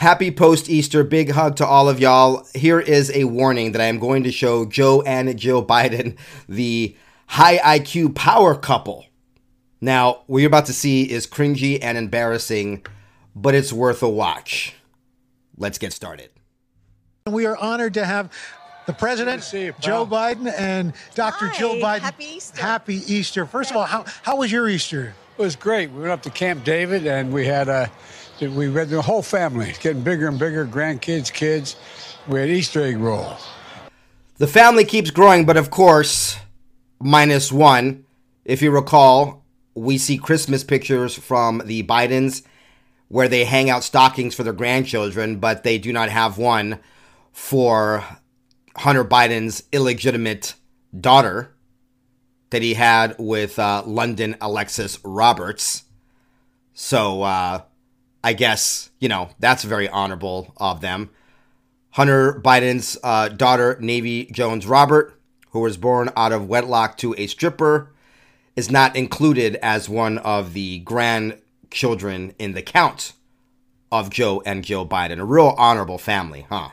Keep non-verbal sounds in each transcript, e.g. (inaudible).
Happy post Easter. Big hug to all of y'all. Here is a warning that I am going to show Joe and Jill Biden, the high IQ power couple. Now, what you're about to see is cringy and embarrassing, but it's worth a watch. Let's get started. We are honored to have the president, you, Joe. Biden, and Dr. Hi, Jill Biden. happy Easter. Happy Easter. First of all, how, how was your Easter? It was great. We went up to Camp David and we had a, we read the whole family. Getting bigger and bigger, grandkids, kids. We had Easter egg roll. The family keeps growing, but of course, minus one. If you recall, we see Christmas pictures from the Bidens where they hang out stockings for their grandchildren, but they do not have one for Hunter Biden's illegitimate daughter that he had with uh, Lunden Alexis Roberts. So, uh, I guess, you know, that's very honorable of them. Hunter Biden's uh, daughter, Navy Joan Roberts, who was born out of wedlock to a stripper, is not included as one of the grandchildren in the count of Joe and Jill Biden. A real honorable family, huh?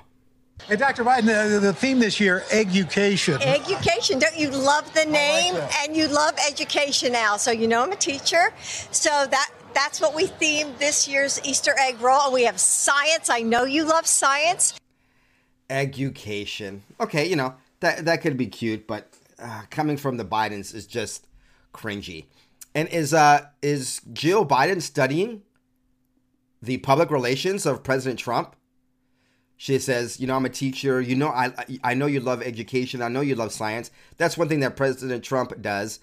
Hey, Dr. Biden, the, the theme this year, education. Education, don't you love the name? that. and you love education, Al. So you know I'm a teacher. So that that's what we themed this year's Easter egg roll. And we have science. I know you love science. Education. Okay, you know, that that could be cute, but uh, coming from the Bidens is just cringy. And is uh is Jill Biden studying the public relations of President Trump? She says, "You know, I'm a teacher. You know, I I know you love education. I know you love science. That's one thing that President Trump does.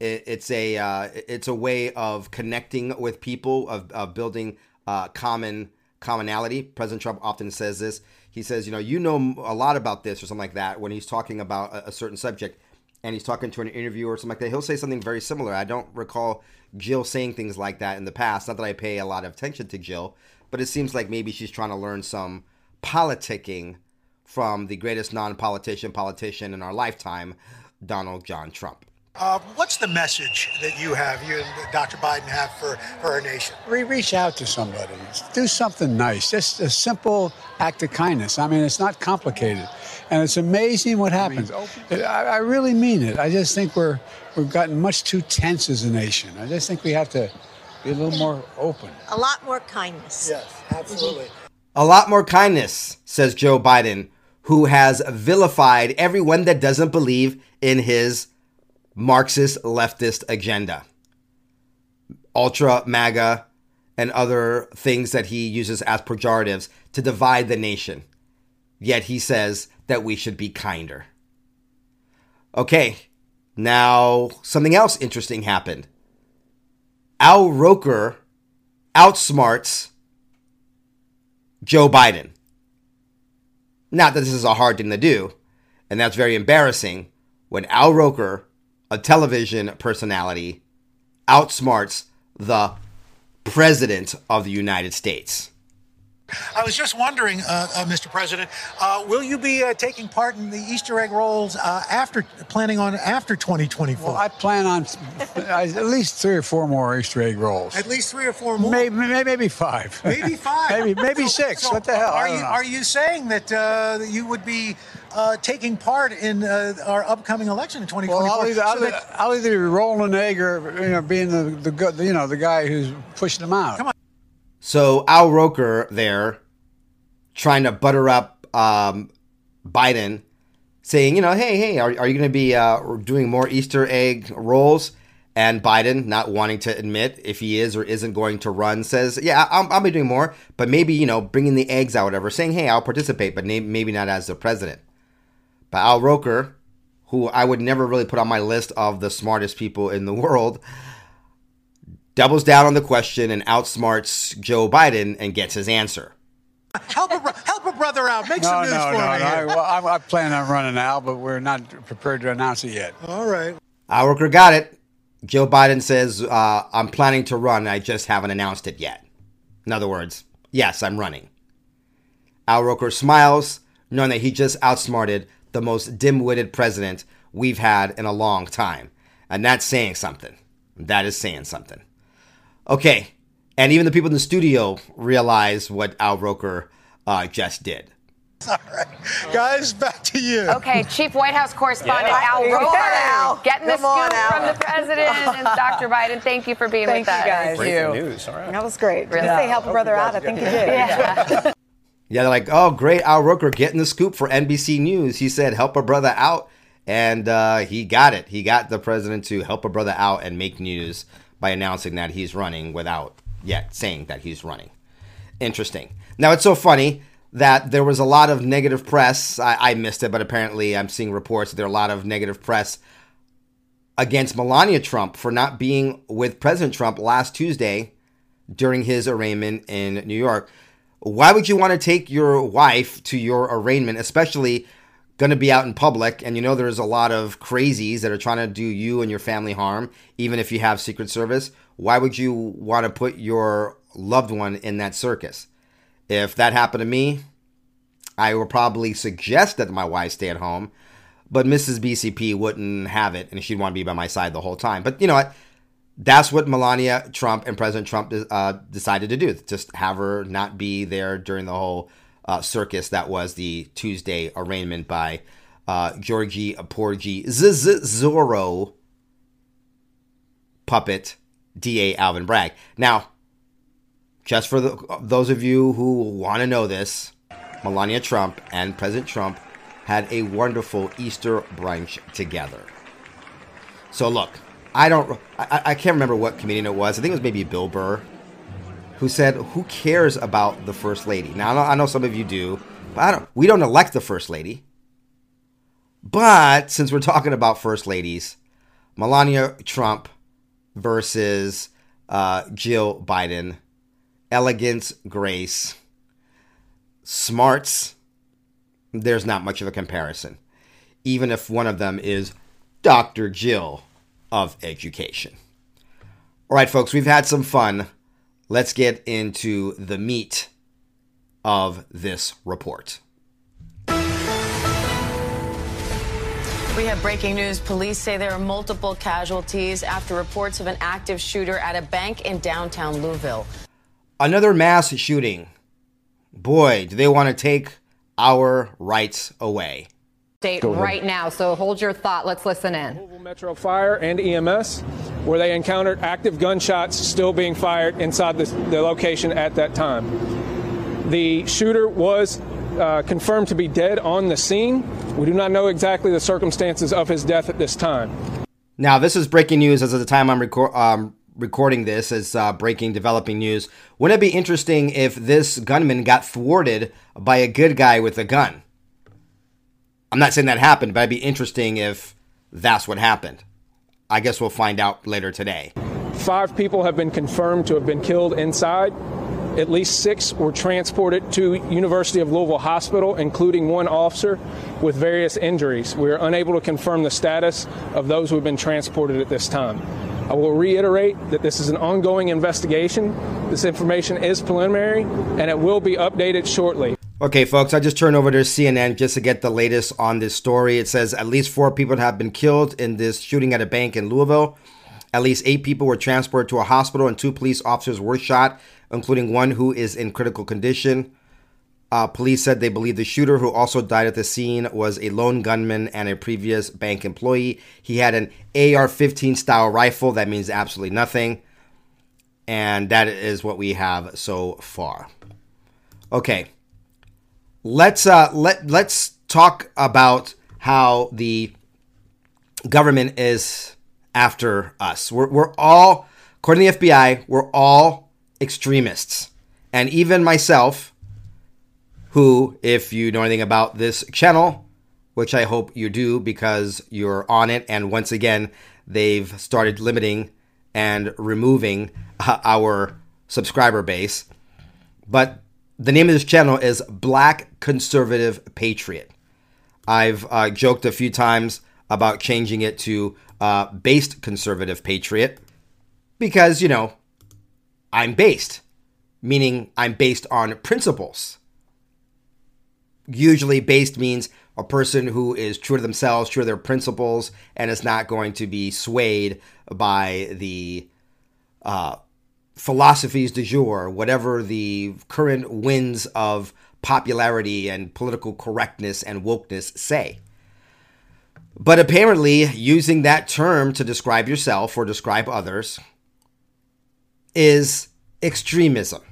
It, it's a uh, it's a way of connecting with people, of, of building uh, common commonality. President Trump often says this. He says, you know, you know a lot about this or something like that when he's talking about a, a certain subject, and he's talking to an interviewer or something like that. He'll say something very similar. I don't recall Jill saying things like that in the past. Not that I pay a lot of attention to Jill, but it seems like maybe she's trying to learn some politicking from the greatest non-politician politician in our lifetime, Donald John Trump. Uh, what's the message that you have, you and Dr. Biden have for, for our nation? Re- reach out to somebody. Do something nice. Just a simple act of kindness. I mean, it's not complicated. And it's amazing what happens. I, I really mean it. I just think we're, we've gotten much too tense as a nation. I just think we have to be a little more open. A lot more kindness. Yes, absolutely. A lot more kindness, says Joe Biden, who has vilified everyone that doesn't believe in his Marxist leftist agenda. Ultra MAGA and other things that he uses as pejoratives to divide the nation. Yet he says that we should be kinder. Okay, now something else interesting happened. Al Roker outsmarts Joe Biden. Not that this is a hard thing to do, and that's very embarrassing when Al Roker, a television personality, outsmarts the President of the United States. I was just wondering, uh, uh, Mr. President, uh, will you be uh, taking part in the Easter egg rolls uh, after, planning on after 2024? Well, I plan on (laughs) at least three or four more Easter egg rolls. At least three or four more. Maybe, maybe, maybe five. Maybe (laughs) five. maybe maybe So- six. so what the hell? Are you know. are you saying that uh, that you would be uh, taking part in uh, our upcoming election in 2024? Well, I'll either, I'll, so that- I'll either be rolling an egg or you know being the, the gu- you know the guy who's pushing them out. Come on. So Al Roker there, trying to butter up um, Biden, saying, you know, hey, hey, are, are you going to be uh, doing more Easter egg rolls? And Biden, not wanting to admit if he is or isn't going to run, says, yeah, I'll, I'll be doing more, but maybe, you know, bringing the eggs out, whatever, saying, hey, I'll participate, but maybe not as the president. But Al Roker, who I would never really put on my list of the smartest people in the world, doubles down on the question and outsmarts Joe Biden and gets his answer. help a bro- help a brother out. Make No, some no, news no, for no. me. I, here. well, I, I plan on running now, but we're not prepared to announce it yet. All right. Al Roker got it. Joe Biden says, uh, I'm planning to run. I just haven't announced it yet. In other words, yes, I'm running. Al Roker smiles, knowing that he just outsmarted the most dim witted president we've had in a long time. And that's saying something. That is saying something. Okay, And even the people in the studio realize what Al Roker uh, just did. All right. Guys, back to you. Okay, Chief White House correspondent Al Roker Al. getting the Come on, scoop Al. from the president and (laughs) Dr. Biden. Thank you for being Thank with you us. guys. Breaking You. news. All right. That was great. Did Really? you say help a brother out? I think you did. (laughs) Yeah. They're like, oh, great, Al Roker getting the scoop for NBC News. He said, help a brother out. And uh, he got it. He got the president to help a brother out and make news by announcing that he's running without yet saying that he's running. Interesting. Now, it's so funny that there was a lot of negative press. I, I missed it, but apparently I'm seeing reports that there are a lot of negative press against Melania Trump for not being with President Trump last Tuesday during his arraignment in New York. Why would you want to take your wife to your arraignment, especially going to be out in public and you know there's a lot of crazies that are trying to do you and your family harm, even if you have Secret Service? Why would you want to put your loved one in that circus? If that happened to me, I would probably suggest that my wife stay at home, but Mrs. BCP wouldn't have it and she'd want to be by my side the whole time. But you know what? That's what Melania Trump and President Trump uh, decided to do. Just have her not be there during the whole uh, circus that was the Tuesday arraignment by uh, Georgie Porgy Soros puppet DA Alvin Bragg. Now, just for the, those of you who want to know this, Melania Trump and President Trump had a wonderful Easter brunch together. So look, I don't, I, I can't remember what comedian it was. I think it was maybe Bill Burr, who said, "Who cares about the first lady?" Now I know, I know some of you do, but I don't. We don't elect the first lady. But since we're talking about first ladies, Melania Trump versus uh, Jill Biden, elegance, grace, smarts. There's not much of a comparison, even if one of them is Dr. Jill of education. All right, folks, we've had some fun. Let's get into the meat of this report. We have breaking news. Police say there are multiple casualties after reports of an active shooter at a bank in downtown Louisville. Another mass shooting. Boy, do they want to take our rights away. State right now, so hold your thought. Let's listen in. Louisville Metro Fire and EMS, where they encountered active gunshots still being fired inside the, the location at that time. The shooter was uh, confirmed to be dead on the scene. We do not know exactly the circumstances of his death at this time. Now, this is breaking news as of the time I'm record, um, recording this as uh, breaking, developing news. Wouldn't it be interesting if this gunman got thwarted by a good guy with a gun? I'm not saying that happened, but it'd be interesting if that's what happened. I guess we'll find out later today. Five people have been confirmed to have been killed inside. At least six were transported to University of Louisville Hospital, including one officer with various injuries. We are unable to confirm the status of those who have been transported at this time. I will reiterate that this is an ongoing investigation. This information is preliminary and it will be updated shortly. Okay, folks, I just turned over to CNN just to get the latest on this story. It says at least four people have been killed in this shooting at a bank in Louisville. At least eight people were transported to a hospital, and two police officers were shot, including one who is in critical condition. Uh, police said they believe the shooter, who also died at the scene, was a lone gunman and a previous bank employee. He had an AR 15 style rifle. That means absolutely nothing. And that is what we have so far. Okay let's uh let let's talk about how the government is after us. We're we're all according to the FBI, we're all extremists. And even myself who if you know anything about this channel, which I hope you do because you're on it and once again they've started limiting and removing uh, our subscriber base. But the name of this channel is Black Conservative Patriot. I've uh, joked a few times about changing it to uh, Based Conservative Patriot because, you know, I'm based, meaning I'm based on principles. Usually, based means a person who is true to themselves, true to their principles, and is not going to be swayed by the uh, philosophies du jour, whatever the current winds of popularity and political correctness and wokeness say. But apparently, using that term to describe yourself or describe others is extremism.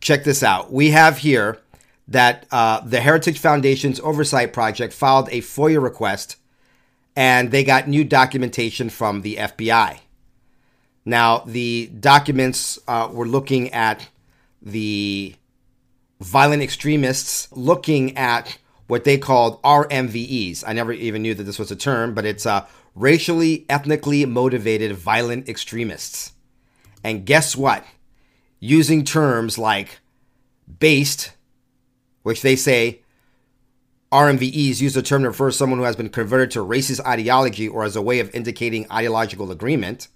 Check this out. We have here that uh, the Heritage Foundation's Oversight Project filed a FOIA request and they got new documentation from the FBI. Now, the documents uh, were looking at the violent extremists looking at what they called RMVEs. I never even knew that this was a term, but it's uh, racially, ethnically motivated violent extremists. And guess what? Using terms like based, which they say RMVEs use the term to refer to someone who has been converted to racist ideology or as a way of indicating ideological agreement.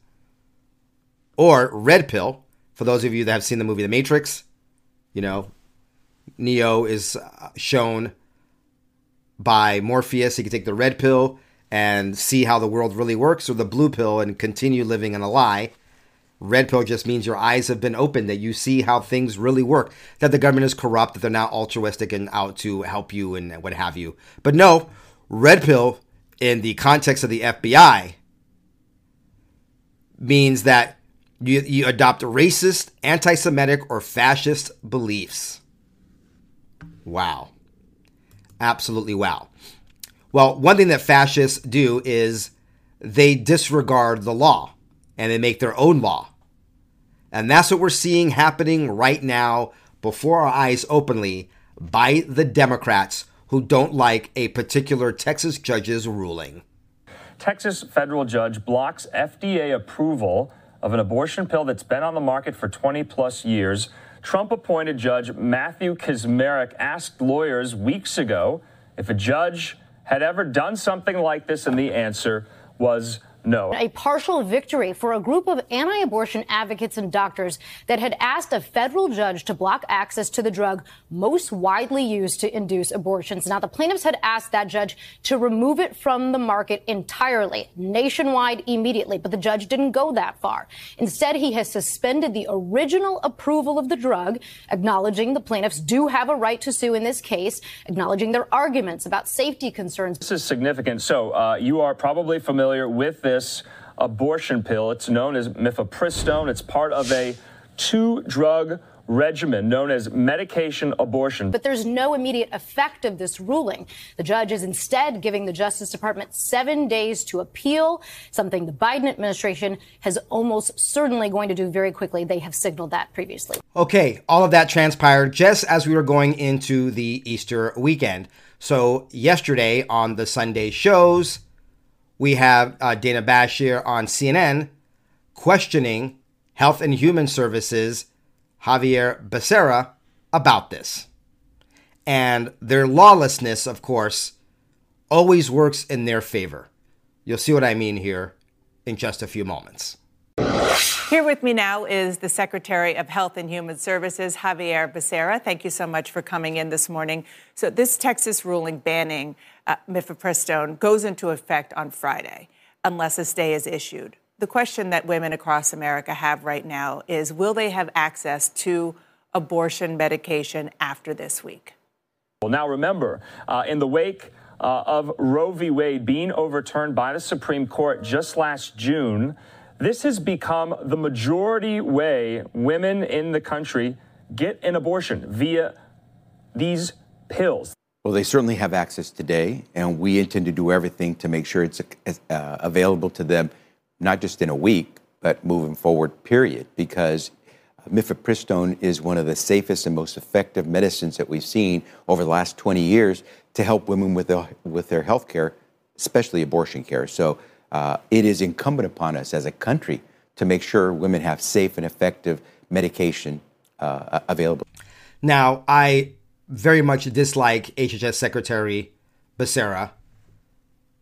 Or red pill, for those of you that have seen the movie The Matrix, you know, Neo is uh, shown by Morpheus. He can take the red pill and see how the world really works, or the blue pill and continue living in a lie. Red pill just means your eyes have been opened, that you see how things really work, that the government is corrupt, that they're not altruistic and out to help you and what have you. But no, red pill, in the context of the FBI, means that you, you adopt racist, anti Semitic, or fascist beliefs. Wow. Absolutely wow. Well, one thing that fascists do is they disregard the law and they make their own law. And that's what we're seeing happening right now before our eyes openly by the Democrats who don't like a particular Texas judge's ruling. Texas federal judge blocks FDA approval of an abortion pill that's been on the market for 20 plus years. Trump appointed Judge Matthew Kacsmaryk asked lawyers weeks ago if a judge had ever done something like this, and the answer was no. A partial victory for a group of anti abortion advocates and doctors that had asked a federal judge to block access to the drug most widely used to induce abortions. Now, the plaintiffs had asked that judge to remove it from the market entirely, nationwide, immediately, but the judge didn't go that far. Instead, he has suspended the original approval of the drug, acknowledging the plaintiffs do have a right to sue in this case, acknowledging their arguments about safety concerns. This is significant. So, uh, you are probably familiar with this abortion pill. It's known as mifepristone. It's part of a two drug regimen known as medication abortion. But there's no immediate effect of this ruling. The judge is instead giving the Justice Department seven days to appeal, something the Biden administration has almost certainly going to do very quickly. They have signaled that previously. Okay, all of that transpired just as we were going into the Easter weekend. So, yesterday on the Sunday shows, we have uh, Dana Bashir on CNN questioning Health and Human Services Xavier Becerra about this. And their lawlessness, of course, always works in their favor. You'll see what I mean here in just a few moments. Here with me now is the Secretary of Health and Human Services, Xavier Becerra. Thank you so much for coming in this morning. So, this Texas ruling banning uh, mifepristone goes into effect on Friday unless a stay is issued. The question that women across America have right now is will they have access to abortion medication after this week? Well, now remember, uh, in the wake uh, of Roe v. Wade being overturned by the Supreme Court just last June, this has become the majority way women in the country get an abortion via these pills. Well, they certainly have access today, and we intend to do everything to make sure it's uh, available to them, not just in a week, but moving forward, period, because mifepristone is one of the safest and most effective medicines that we've seen over the last 20 years to help women with, the, with their health care, especially abortion care. So uh, it is incumbent upon us as a country to make sure women have safe and effective medication uh, available. Now, I very much dislike HHS Secretary Becerra.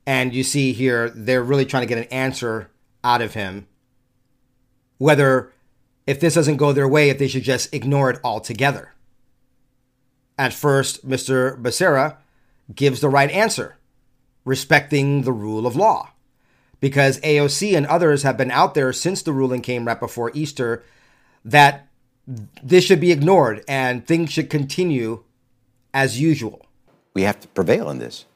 And you see here, they're really trying to get an answer out of him. Whether, if this doesn't go their way, if they should just ignore it altogether. At first, Mr. Becerra gives the right answer, respecting the rule of law. Because AOC and others have been out there since the ruling came right before Easter that this should be ignored and things should continue as usual. We have to prevail in this.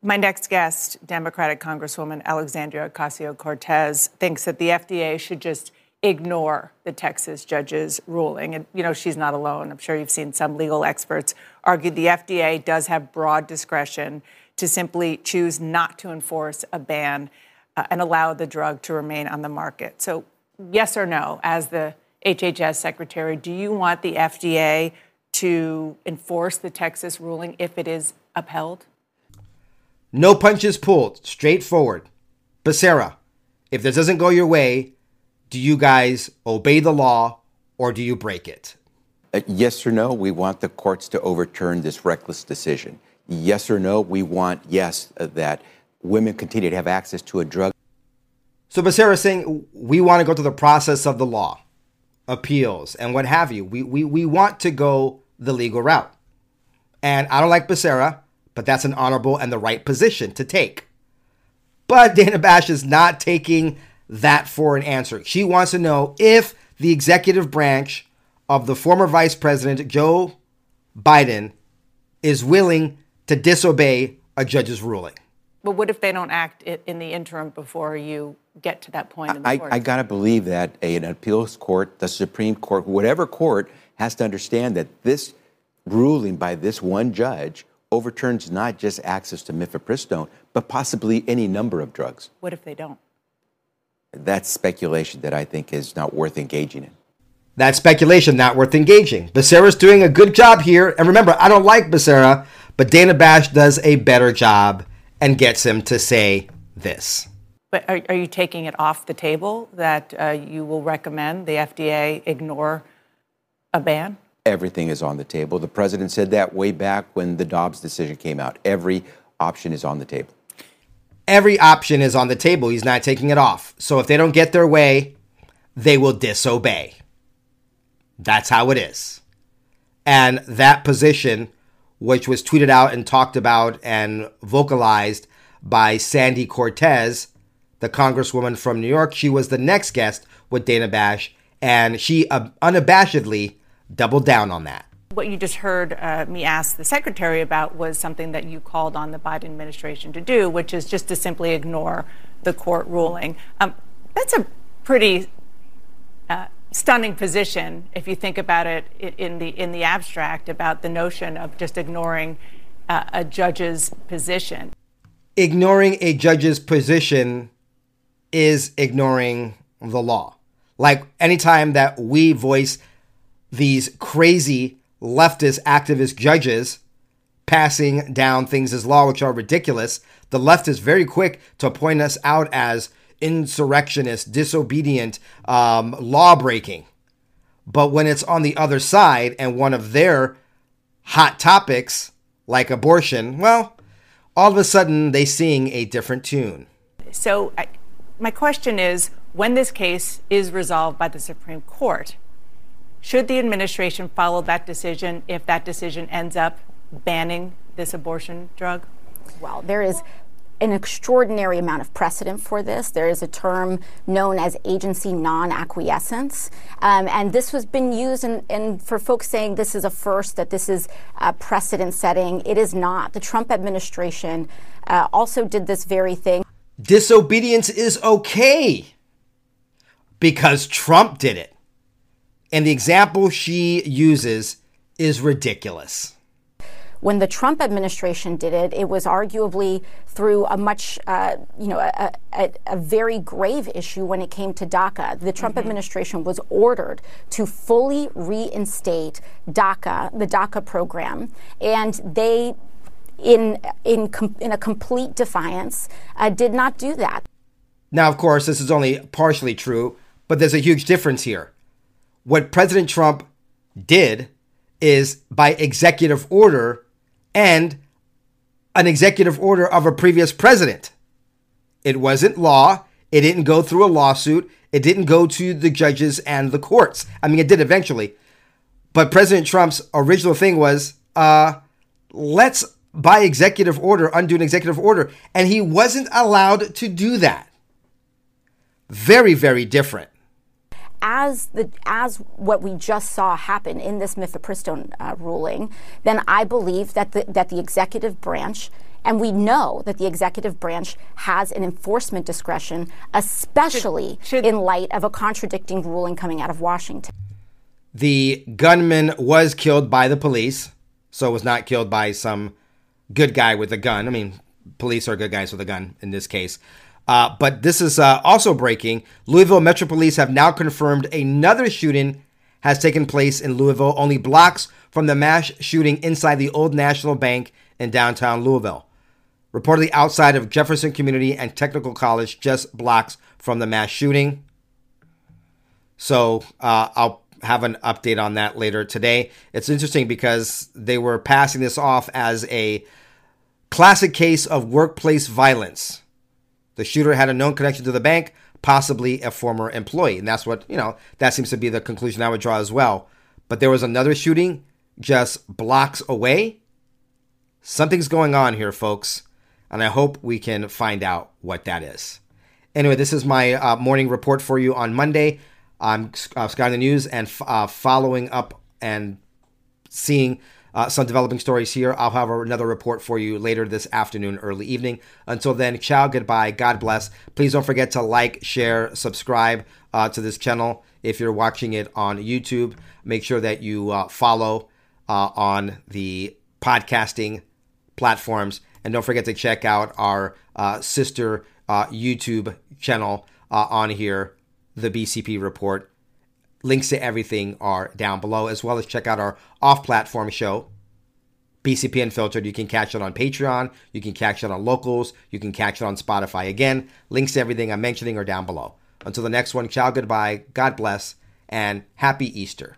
My next guest, Democratic Congresswoman Alexandria Ocasio Cortez, thinks that the FDA should just ignore the Texas judge's ruling. And, you know, she's not alone. I'm sure you've seen some legal experts argue the FDA does have broad discretion to simply choose not to enforce a ban uh, and allow the drug to remain on the market. So, yes or no, as the HHS secretary, do you want the FDA to enforce the Texas ruling if it is upheld? No punches pulled, straightforward. Becerra, if this doesn't go your way, do you guys obey the law or do you break it? Uh, yes or no, we want the courts to overturn this reckless decision. Yes or no, we want, yes, uh, that women continue to have access to a drug. So Becerra is saying we want to go through the process of the law, appeals, and what have you. We, we, we want to go the legal route. And I don't like Becerra, but that's an honorable and the right position to take. But (laughs) Dana Bash is not taking that for an answer. She wants to know if the executive branch of the former Vice President Joe Biden is willing to disobey a judge's ruling. But what if they don't act in the interim before you get to that point in the I. I got to believe that an appeals court, the Supreme Court, whatever court, has to understand that this ruling by this one judge overturns not just access to mifepristone, but possibly any number of drugs. What if they don't? That's speculation that I think is not worth engaging in. That's speculation not worth engaging. Becerra's doing a good job here. And remember, I don't like Becerra, but Dana Bash does a better job and gets him to say this. But are, are you taking it off the table that uh, you will recommend the FDA ignore a ban? Everything is on the table. The president said that way back when the Dobbs decision came out. Every option is on the table every option is on the table. He's not taking it off. So if they don't get their way, they will disobey. That's how it is. And that position, which was tweeted out and talked about and vocalized by Sandy Cortez, the congresswoman from New York, she was the next guest with Dana Bash, and she unabashedly doubled down on that what you just heard uh, me ask the secretary about was something that you called on the Biden administration to do, which is just to simply ignore the court ruling. Um, that's a pretty uh, stunning position if you think about it in the in the abstract about the notion of just ignoring uh, a judge's position. Ignoring a judge's position is ignoring the law. Like anytime that we voice these crazy leftist activist judges passing down things as law which are ridiculous, the left is very quick to point us out as insurrectionist, disobedient, um, law breaking. But when it's on the other side and one of their hot topics, like abortion, well, all of a sudden they sing a different tune. So, I, my question is when this case is resolved by the Supreme Court, should the administration follow that decision if that decision ends up banning this abortion drug? Well, there is an extraordinary amount of precedent for this. There is a term known as agency non acquiescence. Um, and this has been used, and in, for folks saying this is a first, that this is a precedent setting, it is not. The Trump administration uh, also did this very thing. Disobedience is okay because Trump did it. And the example she uses is ridiculous. When the Trump administration did it, it was arguably through a much, uh, you know, a, a, a, very grave issue when it came to DACA. The Trump mm-hmm. administration was ordered to fully reinstate DACA, the DACA program, and they, in in com- in a complete defiance, uh, did not do that. Now, of course, this is only partially true, but there's a huge difference here what President Trump did is by executive order and an executive order of a previous president. It wasn't law. It didn't go through a lawsuit. It didn't go to the judges and the courts. I mean, it did eventually. But President Trump's original thing was uh, let's, by executive order, undo an executive order. And he wasn't allowed to do that. Very, very different. as the as what we just saw happen in this mifepristone uh, ruling, then I believe that the, that the executive branch and we know that the executive branch has an enforcement discretion, especially should, should, in light of a contradicting ruling coming out of Washington. The gunman was killed by the police, so was not killed by some good guy with a gun. I mean, police are good guys with a gun in this case. Uh, but this is uh, also breaking. Louisville Metro Police have now confirmed another shooting has taken place in Louisville, only blocks from the mass shooting inside the Old National Bank in downtown Louisville. Reportedly outside of Jefferson Community and Technical College, just blocks from the mass shooting. So uh, I'll have an update on that later today. It's interesting because they were passing this off as a classic case of workplace violence. The shooter had a known connection to the bank, possibly a former employee. And that's what, you know, that seems to be the conclusion I would draw as well. But there was another shooting just blocks away. Something's going on here, folks. And I hope we can find out what that is. Anyway, this is my uh, morning report for you on Monday. I'm uh, scouting the news and uh, following up and seeing uh, some developing stories here. I'll have another report for you later this afternoon, early evening. Until then, ciao, goodbye, God bless. Please don't forget to like, share, subscribe uh, to this channel. If you're watching it on YouTube, make sure that you uh, follow uh, on the podcasting platforms. And don't forget to check out our uh, sister YouTube channel on here the BCP report. Links to everything are down below, as well as check out our off platform show, BCP Unfiltered. You can catch it on Patreon, you can catch it on Locals, you can catch it on Spotify. Again, links to everything I'm mentioning are down below. Until the next one, ciao, goodbye, God bless, and happy Easter.